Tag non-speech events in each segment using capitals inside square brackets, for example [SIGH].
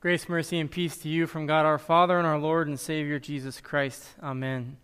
Grace, mercy, and peace to you from God our Father and our Lord and Savior Jesus Christ. Amen.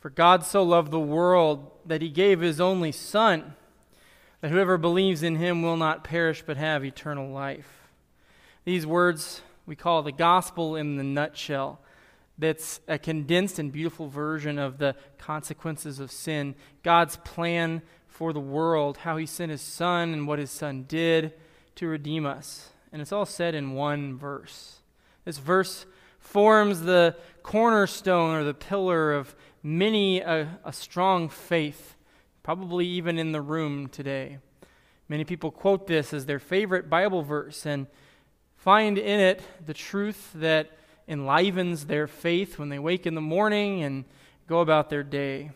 For God so loved the world that he gave his only Son, that whoever believes in him will not perish but have eternal life. These words we call the gospel in the nutshell. That's a condensed and beautiful version of the consequences of sin, God's plan for the world, how he sent his Son and what his Son did to redeem us and it's all said in one verse. This verse forms the cornerstone or the pillar of many a, a, strong faith, probably even in the room today. Many people quote this as their favorite Bible verse and find in it the truth that enlivens their faith when they wake in the morning and go about their day.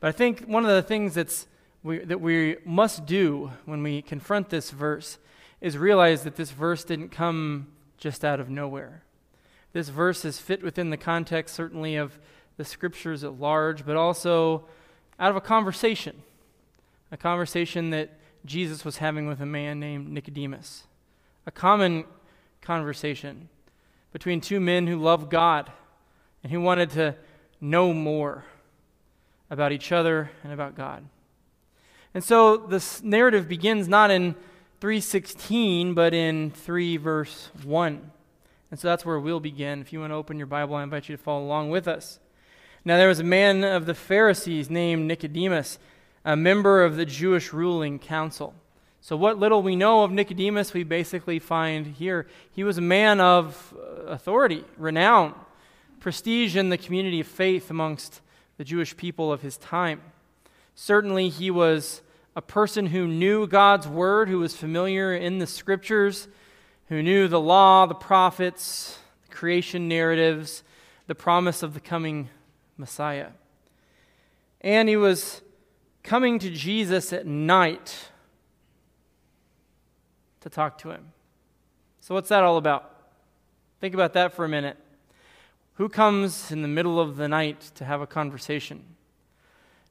But I think one of the things that's we, that we must do when we confront this verse is realize that this verse didn't come just out of nowhere. This verse is fit within the context, certainly, of the scriptures at large, but also out of a conversation. A conversation that Jesus was having with a man named Nicodemus. A common conversation between two men who loved God and who wanted to know more about each other and about God. And so this narrative begins not in 3:16 but in 3 verse 1. And so that's where we'll begin. If you want to open your Bible, I invite you to follow along with us. Now there was a man of the Pharisees named Nicodemus, a member of the Jewish ruling council. So what little we know of Nicodemus, we basically find here. He was a man of uh, authority, renown, prestige in the community of faith amongst the Jewish people of his time. Certainly he was a person who knew God's word, who was familiar in the scriptures, who knew the law, the prophets, the creation narratives, the promise of the coming Messiah. And he was coming to Jesus at night to talk to him. So, what's that all about? Think about that for a minute. Who comes in the middle of the night to have a conversation?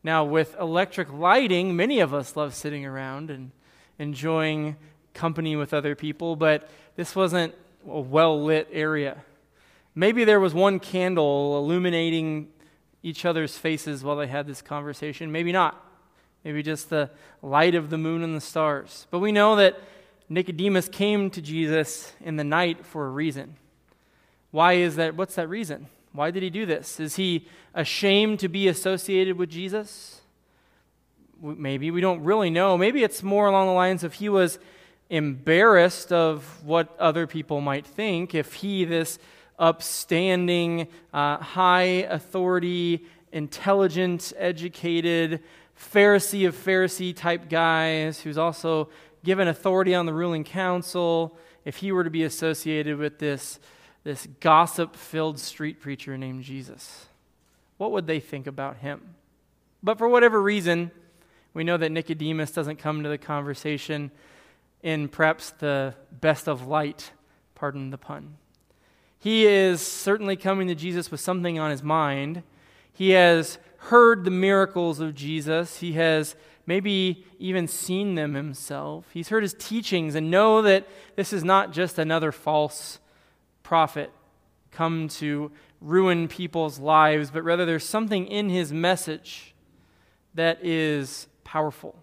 Now, with electric lighting, many of us love sitting around and enjoying company with other people, but this wasn't a well lit area. Maybe there was one candle illuminating each other's faces while they had this conversation. Maybe not. Maybe just the light of the moon and the stars. But we know that Nicodemus came to Jesus in the night for a reason. Why is that? What's that reason? Why did he do this? Is he ashamed to be associated with Jesus? Maybe. We don't really know. Maybe it's more along the lines of he was embarrassed of what other people might think if he, this upstanding, uh, high authority, intelligent, educated, Pharisee of Pharisee type guys who's also given authority on the ruling council, if he were to be associated with this this gossip filled street preacher named Jesus. What would they think about him? But for whatever reason, we know that Nicodemus doesn't come to the conversation in perhaps the best of light, pardon the pun. He is certainly coming to Jesus with something on his mind. He has heard the miracles of Jesus. He has maybe even seen them himself. He's heard his teachings and know that this is not just another false prophet come to ruin people's lives, but rather there's something in his message that is powerful,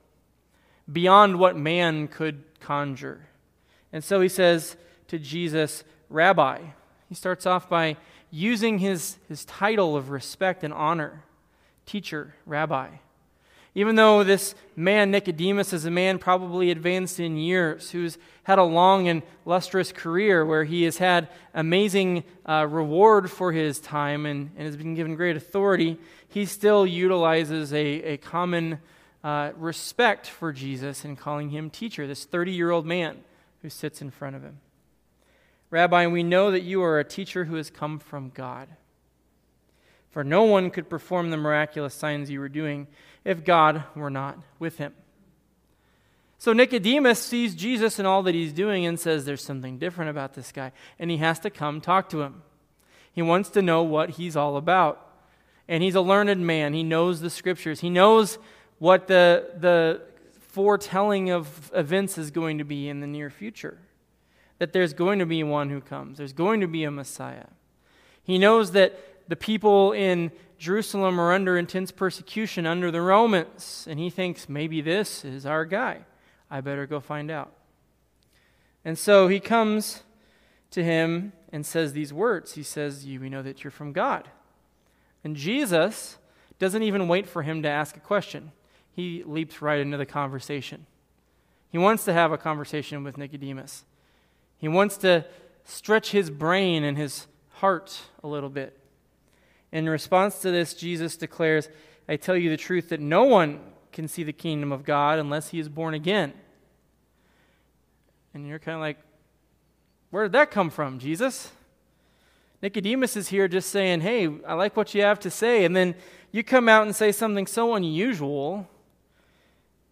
beyond what man could conjure. And so he says to Jesus, Rabbi. He starts off by using his, his title of respect and honor teacher, rabbi. Even though this man, Nicodemus, is a man probably advanced in years, who's had a long and lustrous career where he has had amazing uh, reward for his time and, and has been given great authority, he still utilizes a, a common uh, respect for Jesus in calling him teacher, this 30 year old man who sits in front of him. Rabbi, we know that you are a teacher who has come from God. For no one could perform the miraculous signs you were doing if God were not with him. So Nicodemus sees Jesus and all that he's doing and says there's something different about this guy, and he has to come talk to him. He wants to know what he's all about. And he's a learned man. He knows the scriptures. He knows what the, the foretelling of events is going to be in the near future. that there's going to be one who comes, there's going to be a Messiah. He knows that the people in Jerusalem are under intense persecution under the Romans, and he thinks maybe this is our guy. I better go find out. And so he comes to him and says these words. He says, We know that you're from God. And Jesus doesn't even wait for him to ask a question, he leaps right into the conversation. He wants to have a conversation with Nicodemus. He wants to stretch his brain and his heart a little bit. In response to this, Jesus declares, I tell you the truth that no one can see the kingdom of God unless he is born again. And you're kind of like, where did that come from, Jesus? Nicodemus is here just saying, Hey, I like what you have to say. And then you come out and say something so unusual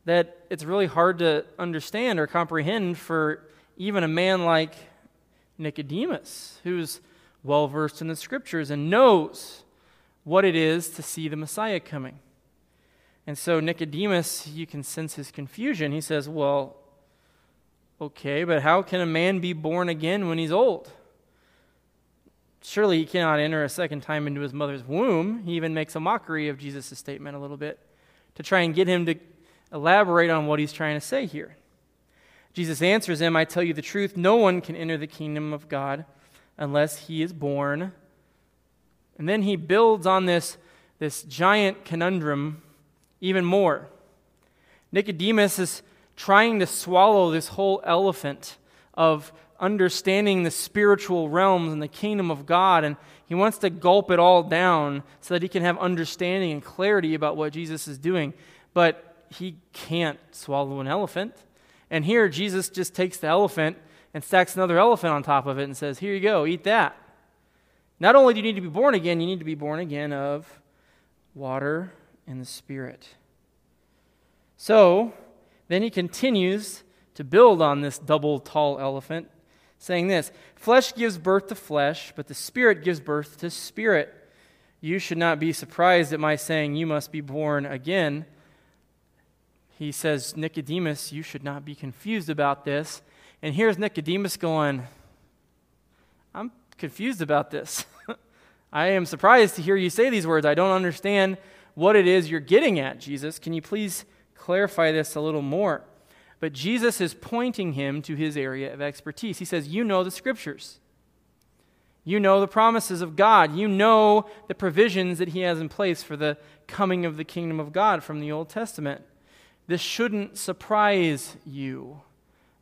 that it's really hard to understand or comprehend for even a man like Nicodemus, who's well versed in the scriptures and knows what it is to see the Messiah coming. And so Nicodemus, you can sense his confusion. He says, Well, okay, but how can a man be born again when he's old? Surely he cannot enter a second time into his mother's womb. He even makes a mockery of Jesus' statement a little bit to try and get him to elaborate on what he's trying to say here. Jesus answers him, I tell you the truth, no one can enter the kingdom of God unless he is born. And then he builds on this, this giant conundrum even more. Nicodemus is trying to swallow this whole elephant of understanding the spiritual realms and the kingdom of God, and he wants to gulp it all down so that he can have understanding and clarity about what Jesus is doing. But he can't swallow an elephant. And here, Jesus just takes the elephant and stacks another elephant on top of it and says, Here you go, eat that. Not only do you need to be born again, you need to be born again of water and the Spirit. So, then he continues to build on this double tall elephant, saying this Flesh gives birth to flesh, but the Spirit gives birth to spirit. You should not be surprised at my saying, You must be born again. He says, Nicodemus, you should not be confused about this. And here's Nicodemus going, confused about this. [LAUGHS] I am surprised to hear you say these words. I don't understand what it is you're getting at, Jesus. Can you please clarify this a little more? But Jesus is pointing him to his area of expertise. He says, You know the scriptures. You know the promises of God. You know the provisions that he has in place for the coming of the kingdom of God from the Old Testament. This shouldn't surprise you.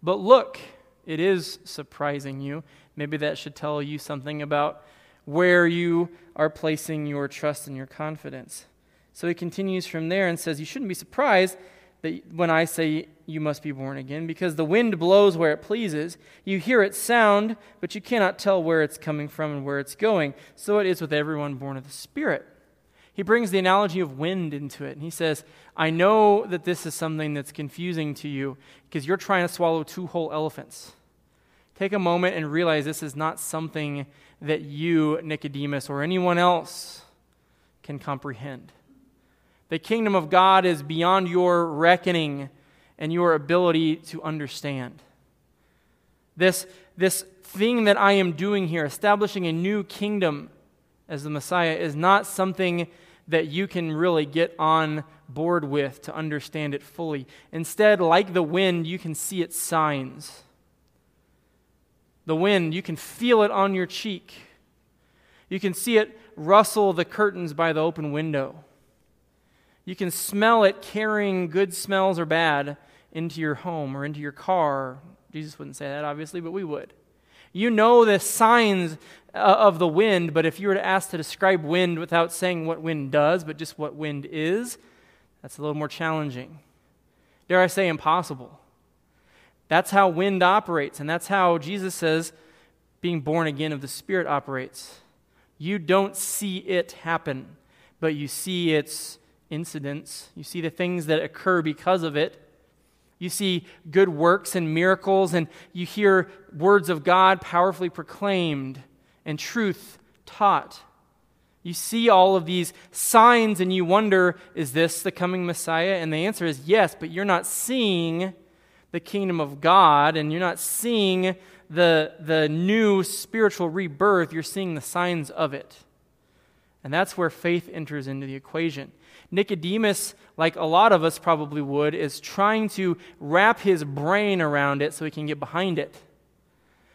But look, it is surprising you. Maybe that should tell you something about where you are placing your trust and your confidence. So he continues from there and says, You shouldn't be surprised that when I say you must be born again, because the wind blows where it pleases. You hear its sound, but you cannot tell where it's coming from and where it's going. So it is with everyone born of the Spirit he brings the analogy of wind into it. And he says, I know that this is something that's confusing to you because you're trying to swallow two whole elephants. Take a moment and realize this is not something that you, Nicodemus, or anyone else can comprehend. The kingdom of God is beyond your reckoning and your ability to understand. This, this thing that I am doing here, establishing a new kingdom as the Messiah, is not something that you can really get on board with to understand it fully. Instead, like the wind, you can see its signs. The wind, you can feel it on your cheek. You can see it rustle the curtains by the open window. You can smell it carrying good smells or bad into your home or into your car. Jesus wouldn't say that, obviously, but we would. You know the signs uh, of the wind, but if you were to ask to describe wind without saying what wind does, but just what wind is, that's a little more challenging. Dare I say, impossible. That's how wind operates, and that's how Jesus says being born again of the Spirit operates. You don't see it happen, but you see its incidents. You see the things that occur because of it, you see good works and miracles, and you hear words of God powerfully proclaimed and truth taught. You see all of these signs, and you wonder, is this the coming Messiah? And the answer is yes, but you're not seeing the kingdom of God and you're not seeing the, the new spiritual rebirth, you're seeing the signs of it. And that's where faith enters into the equation. Nicodemus, like a lot of us probably would, is trying to wrap his brain around it so he can get behind it.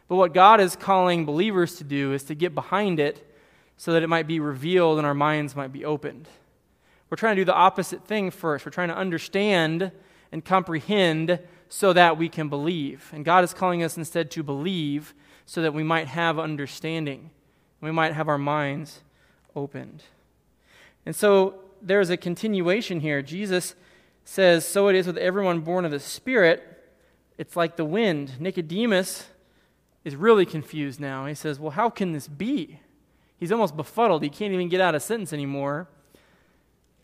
But what God is calling believers to do is to get behind it so that it might be revealed and our minds might be opened. We're trying to do the opposite thing first. We're trying to understand and comprehend so that we can believe. And God is calling us instead to believe so that we might have understanding. We might have our minds opened. And so there's a continuation here. Jesus says, So it is with everyone born of the Spirit. It's like the wind. Nicodemus is really confused now. He says, Well, how can this be? He's almost befuddled. He can't even get out a sentence anymore.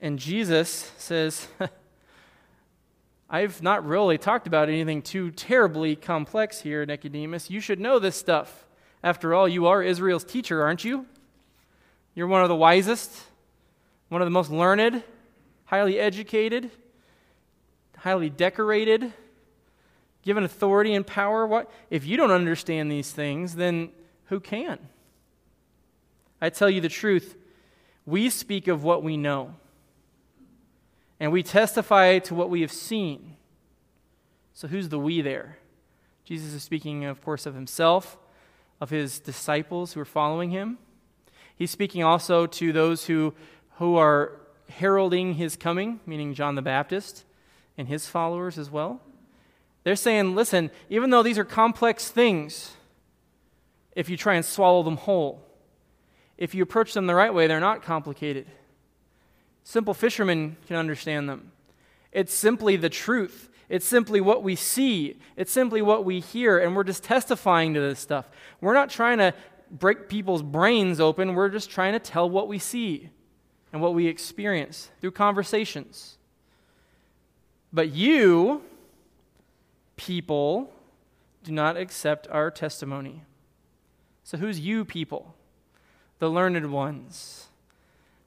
And Jesus says, [LAUGHS] I've not really talked about anything too terribly complex here, Nicodemus. You should know this stuff. After all, you are Israel's teacher, aren't you? You're one of the wisest, one of the most learned, highly educated, highly decorated, given authority and power. What if you don't understand these things, then who can? I tell you the truth, we speak of what we know and we testify to what we have seen. So, who's the we there? Jesus is speaking, of course, of himself, of his disciples who are following him. He's speaking also to those who, who are heralding his coming, meaning John the Baptist and his followers as well. They're saying, listen, even though these are complex things, if you try and swallow them whole, if you approach them the right way, they're not complicated. Simple fishermen can understand them. It's simply the truth. It's simply what we see. It's simply what we hear, and we're just testifying to this stuff. We're not trying to break people's brains open, we're just trying to tell what we see and what we experience through conversations. But you, people, do not accept our testimony. So, who's you people? The learned ones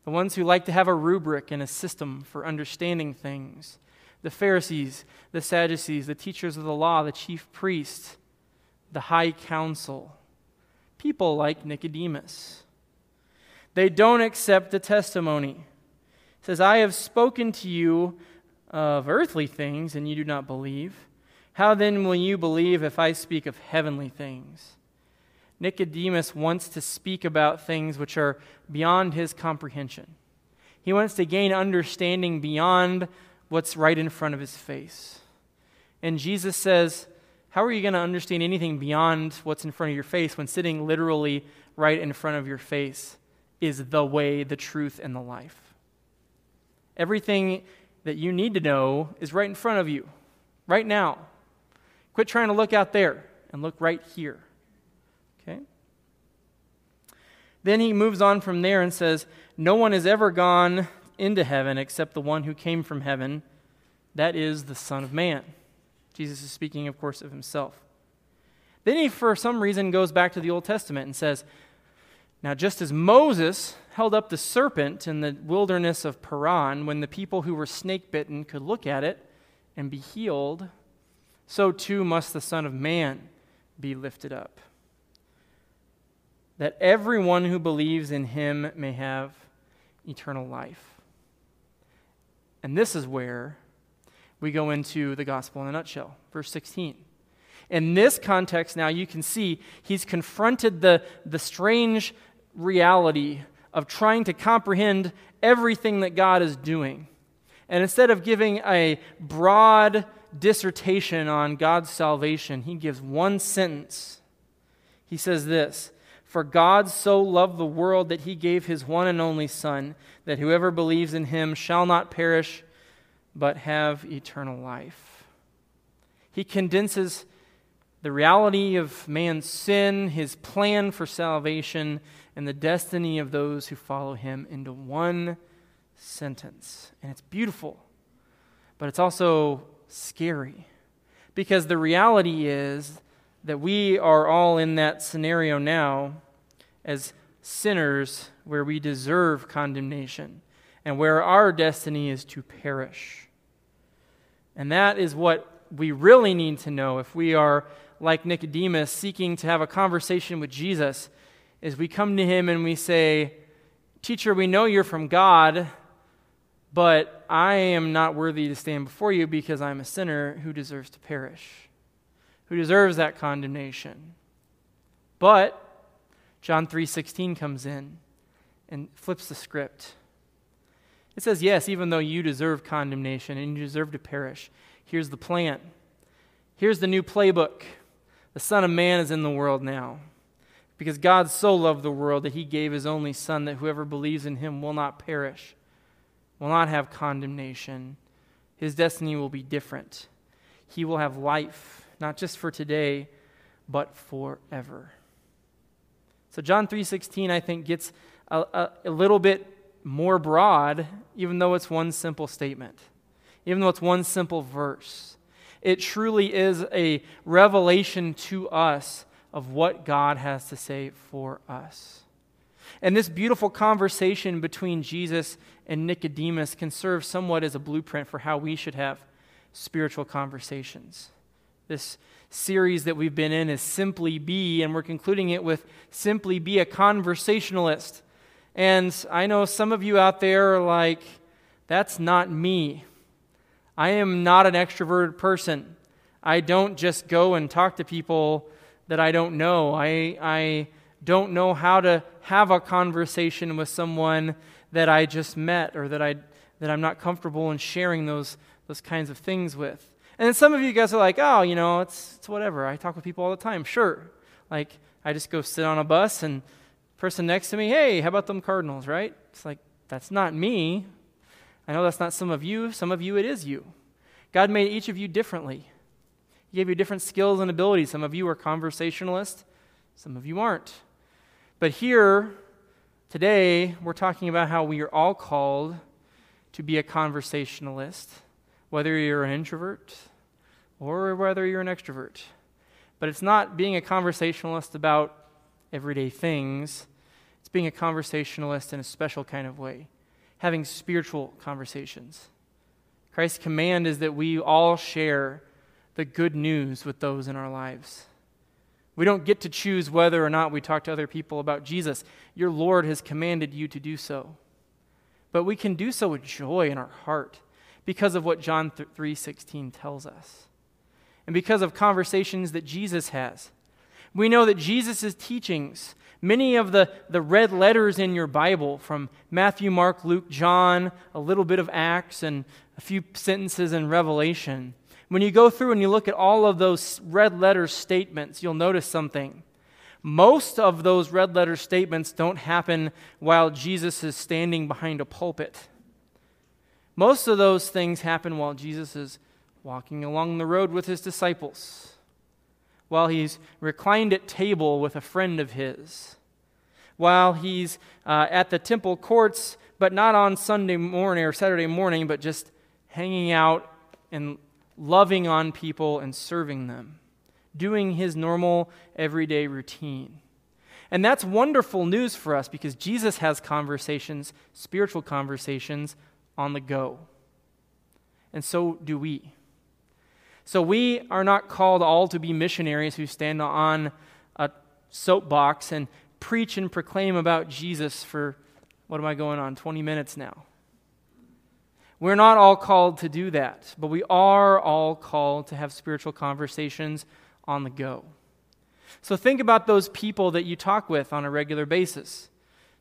the ones who like to have a rubric and a system for understanding things, the Pharisees, the Sadducees, the teachers of the law, the chief priests, the high council, people like Nicodemus. They don't accept the testimony. It says, I have spoken to you of earthly things, and you do not believe. How then will you believe if I speak of heavenly things? Nicodemus wants to speak about things which are beyond his comprehension. He wants to gain understanding beyond what's right in front of his face. And Jesus says, How are you going to understand anything beyond what's in front of your face when sitting literally right in front of your face is the way, the truth, and the life? Everything that you need to know is right in front of you, right now. Quit trying to look out there and look right here. Okay? Then he moves on from there and says, No one has ever gone into heaven except the one who came from heaven, that is the Son of Man. Jesus is speaking, of course, of himself. Then he, for some reason, goes back to the Old Testament and says, Now, just as Moses held up the serpent in the wilderness of Paran when the people who were snake bitten could look at it and be healed, so too must the Son of Man be lifted up that everyone who believes in him may have eternal life. And this is where we go into the gospel in a nutshell. Verse 16. In this context, now you can see he's confronted the, the strange reality of trying to comprehend everything that God is doing. And instead of giving a broad dissertation on God's salvation, he gives one sentence. He says this for God so loved the world that he gave his one and only Son, that whoever believes in him shall not perish, but have eternal life. He condenses the reality of man's sin, his plan for salvation, and the destiny of those who follow him into one sentence. And it's beautiful, but it's also scary. Because the reality is that we are all in that scenario now as sinners where we deserve condemnation and where our destiny is to perish. And that is what we really need to know if we are like Nicodemus seeking to have a conversation with Jesus is we come to him and we say, Teacher, we know you're from God, but I am not worthy to stand before you because I'm a sinner who deserves to perish, who deserves that condemnation. But John 3:16 comes in and flips the script. It says, "Yes, even though you deserve condemnation and you deserve to perish, here's the plan. Here's the new playbook. The Son of Man is in the world now. Because God so loved the world that he gave his only Son, that whoever believes in him will not perish, will not have condemnation. His destiny will be different. He will have life, not just for today, but forever. So John 3:16 I think gets a, a, a little bit more broad even though it's one simple statement. Even though it's one simple verse. It truly is a revelation to us of what God has to say for us. And this beautiful conversation between Jesus and Nicodemus can serve somewhat as a blueprint for how we should have spiritual conversations. This series that we've been in is Simply Be, and we're concluding it with Simply Be a Conversationalist. And I know some of you out there are like, that's not me. I am not an extroverted person. I don't just go and talk to people that I don't know. I, I don't know how to have a conversation with someone that I just met or that, I, that I'm not comfortable in sharing those, those kinds of things with. And some of you guys are like, oh, you know, it's, it's whatever. I talk with people all the time. Sure. Like, I just go sit on a bus and person next to me, hey, how about them Cardinals, right? It's like, that's not me. I know that's not some of you. Some of you, it is you. God made each of you differently. He gave you different skills and abilities. Some of you are conversationalists, some of you aren't. But here, today, we're talking about how we are all called to be a conversationalist, whether you're an introvert or whether you're an extrovert. But it's not being a conversationalist about everyday things, it's being a conversationalist in a special kind of way, having spiritual conversations. Christ's command is that we all share the good news with those in our lives. We don't get to choose whether or not we talk to other people about Jesus. Your Lord has commanded you to do so. But we can do so with joy in our heart because of what John 3:16 tells us. And because of conversations that Jesus has. We know that Jesus' teachings, many of the, the red letters in your Bible from Matthew, Mark, Luke, John, a little bit of Acts, and a few sentences in Revelation, when you go through and you look at all of those red letter statements, you'll notice something. Most of those red letter statements don't happen while Jesus is standing behind a pulpit. Most of those things happen while Jesus is walking along the road with his disciples, while he's reclined at table with a friend of his, while he's uh, at the temple courts, but not on Sunday morning or Saturday morning, but just hanging out and loving on people and serving them, doing his normal everyday routine. And that's wonderful news for us because Jesus has conversations, spiritual conversations, on the go. And so do we. So we are not called all to be missionaries who stand on a soapbox and preach and proclaim about Jesus for, what am I going on, 20 minutes now? We're not all called to do that, but we are all called to have spiritual conversations on the go. So think about those people that you talk with on a regular basis.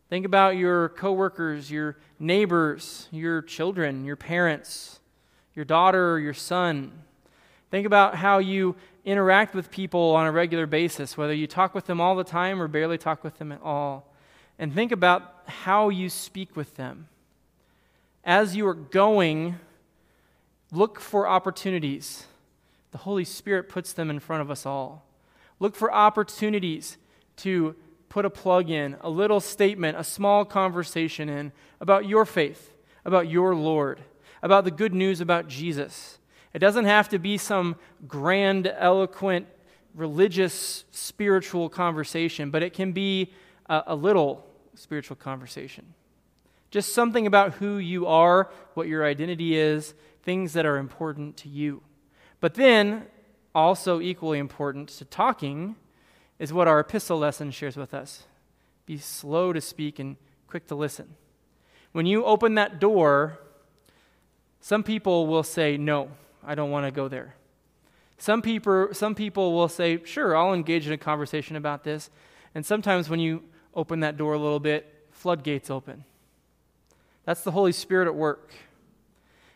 Think about your coworkers, your neighbors, your children, your parents, your daughter or your son. Think about how you interact with people on a regular basis, whether you talk with them all the time or barely talk with them at all. And think about how you speak with them as you are going, look for opportunities. The Holy Spirit puts them in front of us all. Look for opportunities to put a plug in, a little statement, a small conversation in about your faith, about your Lord, about the good news about Jesus. It doesn't have to be some grand, eloquent, religious, spiritual conversation, but it can be a, a little spiritual conversation. Just something about who you are, what your identity is, things that are important to you. But then, also equally important to talking, is what our epistle lesson shares with us be slow to speak and quick to listen. When you open that door, some people will say, No, I don't want to go there. Some people, some people will say, Sure, I'll engage in a conversation about this. And sometimes when you open that door a little bit, floodgates open. That's the Holy Spirit at work.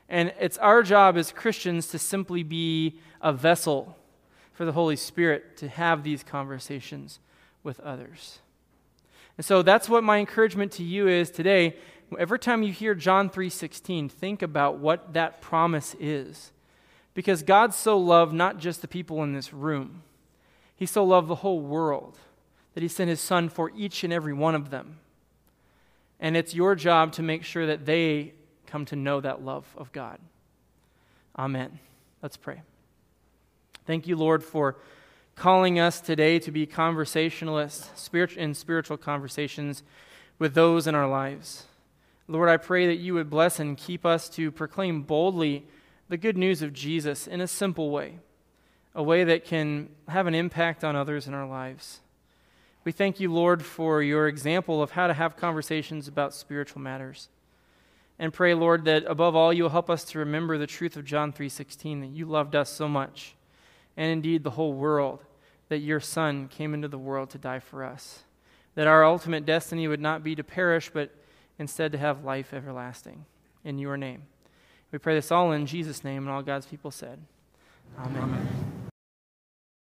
And it's our job as Christians to simply be a vessel for the Holy Spirit to have these conversations with others. And so that's what my encouragement to you is today. Every time you hear John 3:16, think about what that promise is. Because God so loved not just the people in this room. He so loved the whole world that he sent his son for each and every one of them. And it's your job to make sure that they come to know that love of God. Amen. Let's pray. Thank you, Lord, for calling us today to be conversationalists in spiritual conversations with those in our lives. Lord, I pray that you would bless and keep us to proclaim boldly the good news of Jesus in a simple way, a way that can have an impact on others in our lives. We thank you, Lord, for your example of how to have conversations about spiritual matters. And pray, Lord, that above all you'll help us to remember the truth of John 3:16 that you loved us so much and indeed the whole world that your son came into the world to die for us. That our ultimate destiny would not be to perish but instead to have life everlasting. In your name. We pray this all in Jesus name and all God's people said. Amen. Amen.